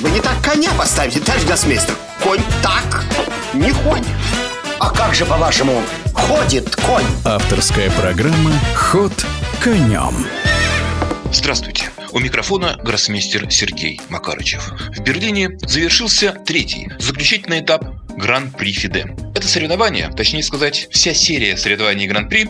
Вы не так коня поставите, товарищ гроссмейстер Конь так не ходит А как же, по-вашему, ходит конь? Авторская программа «Ход конем» Здравствуйте! У микрофона гроссмейстер Сергей Макарычев. В Берлине завершился третий, заключительный этап Гран-при Фиде. Это соревнование, точнее сказать, вся серия соревнований Гран-при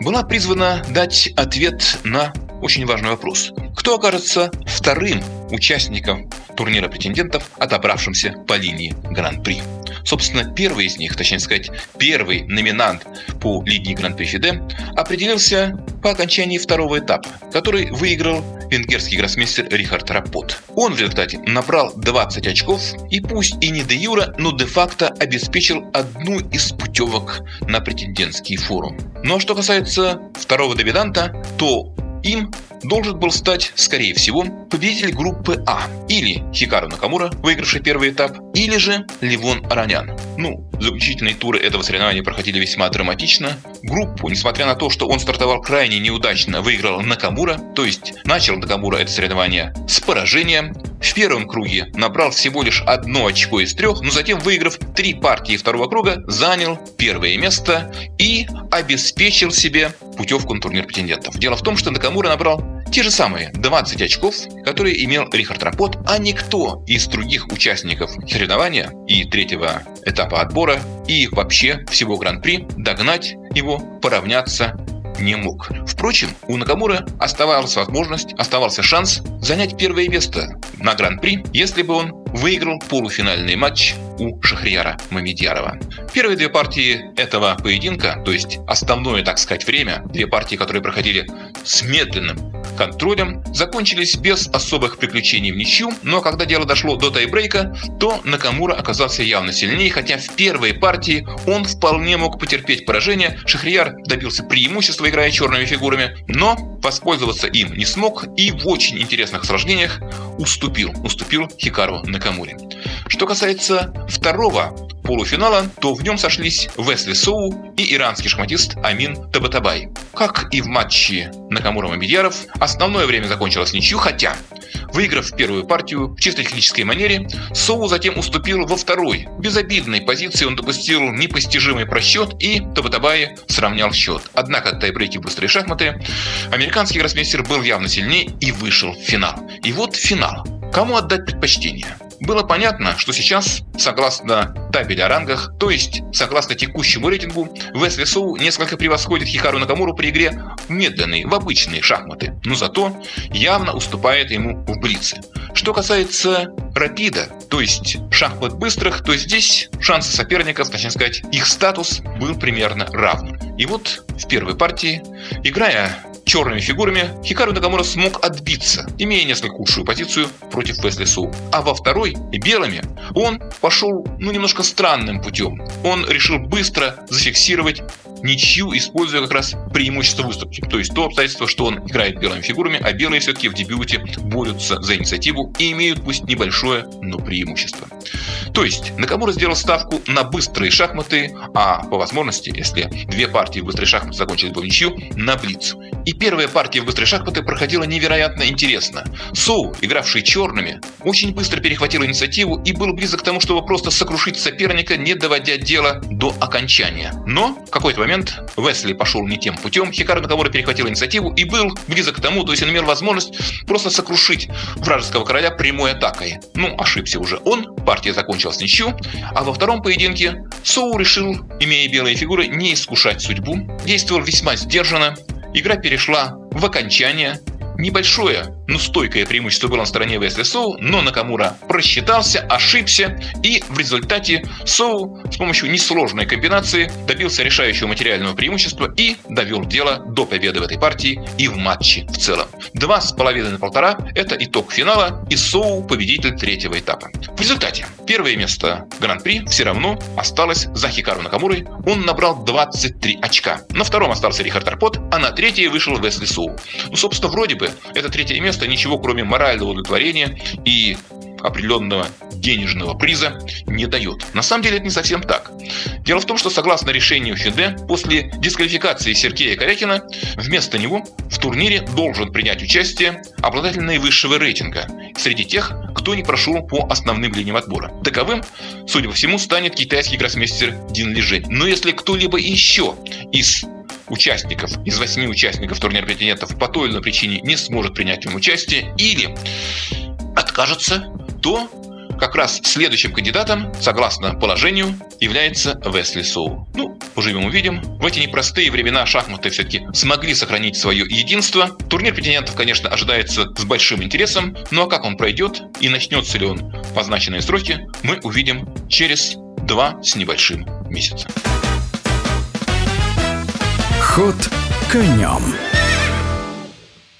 была призвана дать ответ на очень важный вопрос. Кто окажется вторым участником турнира претендентов, отобравшимся по линии Гран-при? Собственно, первый из них, точнее сказать, первый номинант по линии Гран-при Фиде определился по окончании второго этапа, который выиграл венгерский гроссмейстер Рихард Рапот. Он в результате набрал 20 очков и пусть и не де юра, но де-факто обеспечил одну из путевок на претендентский форум. Но что касается второго дебютанта, то им должен был стать, скорее всего, победитель группы А. Или Хикару Накамура, выигравший первый этап, или же Ливон Аранян. Ну, заключительные туры этого соревнования проходили весьма драматично. Группу, несмотря на то, что он стартовал крайне неудачно, выиграл Накамура, то есть начал Накамура это соревнование с поражения. В первом круге набрал всего лишь одно очко из трех, но затем, выиграв три партии второго круга, занял первое место и обеспечил себе путевку на турнир претендентов. Дело в том, что Накамура набрал те же самые 20 очков, которые имел Рихард Рапот, а никто из других участников соревнования и третьего этапа отбора, и вообще всего Гран-при догнать его, поравняться не мог. Впрочем, у Накамура оставалась возможность, оставался шанс занять первое место на Гран-при, если бы он выиграл полуфинальный матч у Шахрияра Мамедьярова. Первые две партии этого поединка, то есть основное, так сказать, время, две партии, которые проходили с медленным контролем, закончились без особых приключений в ничью, но когда дело дошло до тайбрейка, то Накамура оказался явно сильнее, хотя в первой партии он вполне мог потерпеть поражение, Шахрияр добился преимущества, играя черными фигурами, но воспользоваться им не смог и в очень интересных сражениях уступил, уступил Хикару Накамуре. Что касается второго полуфинала, то в нем сошлись Весли Соу и иранский шахматист Амин Табатабай. Как и в матче Накамура Мамедьяров, основное время закончилось ничью, хотя Выиграв первую партию в чисто технической манере, Соу затем уступил во второй. Безобидной позиции он допустил непостижимый просчет и Табатабай сравнял счет. Однако тайбрейки быстрые шахматы американский гроссмейстер был явно сильнее и вышел в финал. И вот финал. Кому отдать предпочтение? Было понятно, что сейчас, согласно табели о рангах, то есть согласно текущему рейтингу, Весли несколько превосходит Хикару Накамуру при игре медленные, в обычные шахматы, но зато явно уступает ему в блице. Что касается рапида, то есть шахмат быстрых, то здесь шансы соперников, точнее сказать, их статус был примерно равным. И вот в первой партии, играя черными фигурами, Хикару Нагамура смог отбиться, имея несколько худшую позицию против Весли Су. А во второй, белыми, он пошел ну, немножко странным путем. Он решил быстро зафиксировать ничью, используя как раз преимущество выступки. То есть то обстоятельство, что он играет белыми фигурами, а белые все-таки в дебюте борются за инициативу и имеют пусть небольшое, но преимущество. То есть Накамура сделал ставку на быстрые шахматы, а по возможности, если две партии в быстрые шахматы закончились бы в ничью, на блиц. И первая партия в быстрые шахматы проходила невероятно интересно. Соу, игравший черными, очень быстро перехватил инициативу и был близок к тому, чтобы просто сокрушить соперника, не доводя дело до окончания. Но в какой-то момент Весли пошел не тем путем, Хикару Накамура перехватил инициативу и был близок к тому, то есть он имел возможность просто сокрушить вражеского короля прямой атакой. Ну, ошибся уже он, партия закончилась ничью, а во втором поединке Соу решил, имея белые фигуры, не искушать судьбу, действовал весьма сдержанно, игра перешла в окончание, небольшое, но стойкое преимущество было на стороне ВСЛ Соу, но Накамура просчитался, ошибся, и в результате Соу с помощью несложной комбинации добился решающего материального преимущества и довел дело до победы в этой партии и в матче в целом. Два с половиной на полтора – это итог финала, и Соу – победитель третьего этапа. В результате первое место Гран-при все равно осталось за Хикару Накамурой. Он набрал 23 очка. На втором остался Рихард Арпот, а на третье вышел Весли Соу. Ну, собственно, вроде бы это третье место ничего, кроме морального удовлетворения и определенного денежного приза не дает. На самом деле это не совсем так. Дело в том, что согласно решению ФИДЕ, после дисквалификации Сергея Корякина, вместо него в турнире должен принять участие обладатель наивысшего рейтинга среди тех, кто не прошел по основным линиям отбора. Таковым, судя по всему, станет китайский гроссмейстер Дин Лижень. Но если кто-либо еще из участников, из восьми участников турнира претендентов по той или иной причине не сможет принять в нем участие или откажется, то как раз следующим кандидатом, согласно положению, является Весли Соу. Ну, поживем увидим. В эти непростые времена шахматы все-таки смогли сохранить свое единство. Турнир претендентов, конечно, ожидается с большим интересом, ну а как он пройдет и начнется ли он в назначенные сроки, мы увидим через два с небольшим месяца. Ход конем.